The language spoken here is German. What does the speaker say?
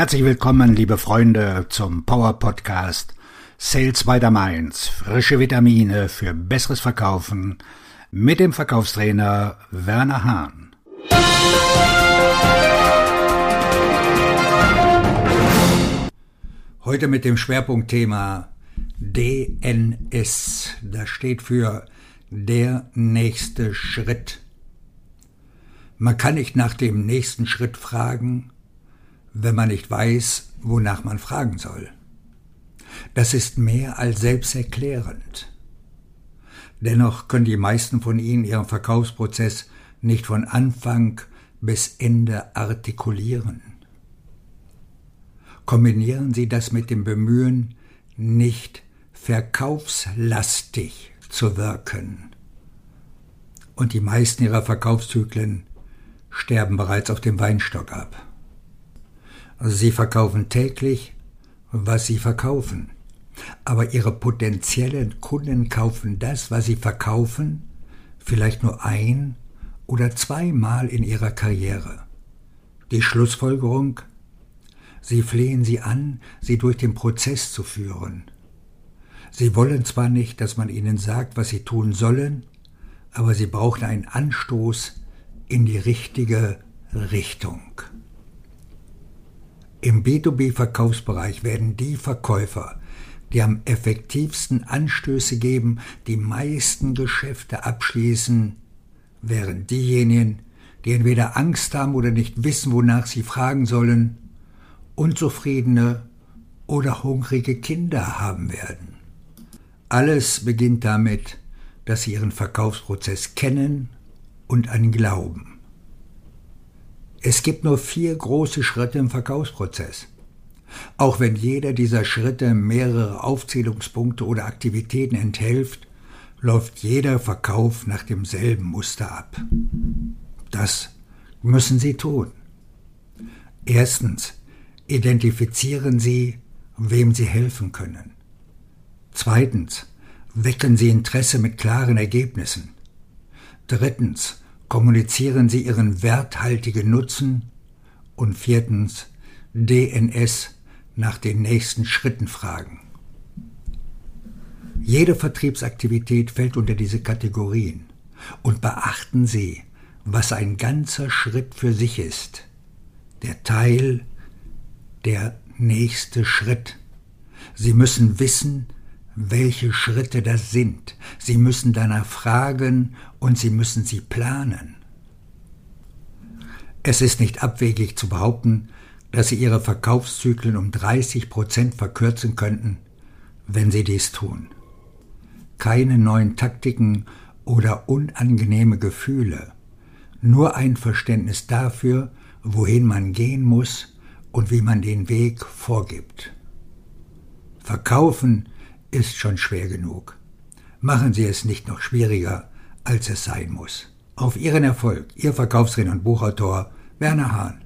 Herzlich willkommen, liebe Freunde, zum Power Podcast Sales by the Mainz. Frische Vitamine für besseres Verkaufen mit dem Verkaufstrainer Werner Hahn. Heute mit dem Schwerpunktthema DNS. Das steht für der nächste Schritt. Man kann nicht nach dem nächsten Schritt fragen, wenn man nicht weiß, wonach man fragen soll. Das ist mehr als selbsterklärend. Dennoch können die meisten von Ihnen Ihren Verkaufsprozess nicht von Anfang bis Ende artikulieren. Kombinieren Sie das mit dem Bemühen, nicht verkaufslastig zu wirken. Und die meisten Ihrer Verkaufszyklen sterben bereits auf dem Weinstock ab. Sie verkaufen täglich, was sie verkaufen. Aber ihre potenziellen Kunden kaufen das, was sie verkaufen, vielleicht nur ein oder zweimal in ihrer Karriere. Die Schlussfolgerung? Sie flehen sie an, sie durch den Prozess zu führen. Sie wollen zwar nicht, dass man ihnen sagt, was sie tun sollen, aber sie brauchen einen Anstoß in die richtige Richtung. Im B2B-Verkaufsbereich werden die Verkäufer, die am effektivsten Anstöße geben, die meisten Geschäfte abschließen, während diejenigen, die entweder Angst haben oder nicht wissen, wonach sie fragen sollen, unzufriedene oder hungrige Kinder haben werden. Alles beginnt damit, dass sie ihren Verkaufsprozess kennen und an glauben. Es gibt nur vier große Schritte im Verkaufsprozess. Auch wenn jeder dieser Schritte mehrere Aufzählungspunkte oder Aktivitäten enthält, läuft jeder Verkauf nach demselben Muster ab. Das müssen Sie tun. Erstens, identifizieren Sie, wem Sie helfen können. Zweitens, wecken Sie Interesse mit klaren Ergebnissen. Drittens, kommunizieren sie ihren werthaltigen Nutzen und viertens DNS nach den nächsten Schritten fragen. Jede Vertriebsaktivität fällt unter diese Kategorien und beachten Sie, was ein ganzer Schritt für sich ist. Der Teil, der nächste Schritt. Sie müssen wissen, welche Schritte das sind. Sie müssen danach fragen und Sie müssen sie planen. Es ist nicht abwegig zu behaupten, dass Sie Ihre Verkaufszyklen um 30 Prozent verkürzen könnten, wenn Sie dies tun. Keine neuen Taktiken oder unangenehme Gefühle, nur ein Verständnis dafür, wohin man gehen muss und wie man den Weg vorgibt. Verkaufen ist schon schwer genug. Machen Sie es nicht noch schwieriger, als es sein muss. Auf Ihren Erfolg, Ihr Verkaufsredner und Buchautor Werner Hahn.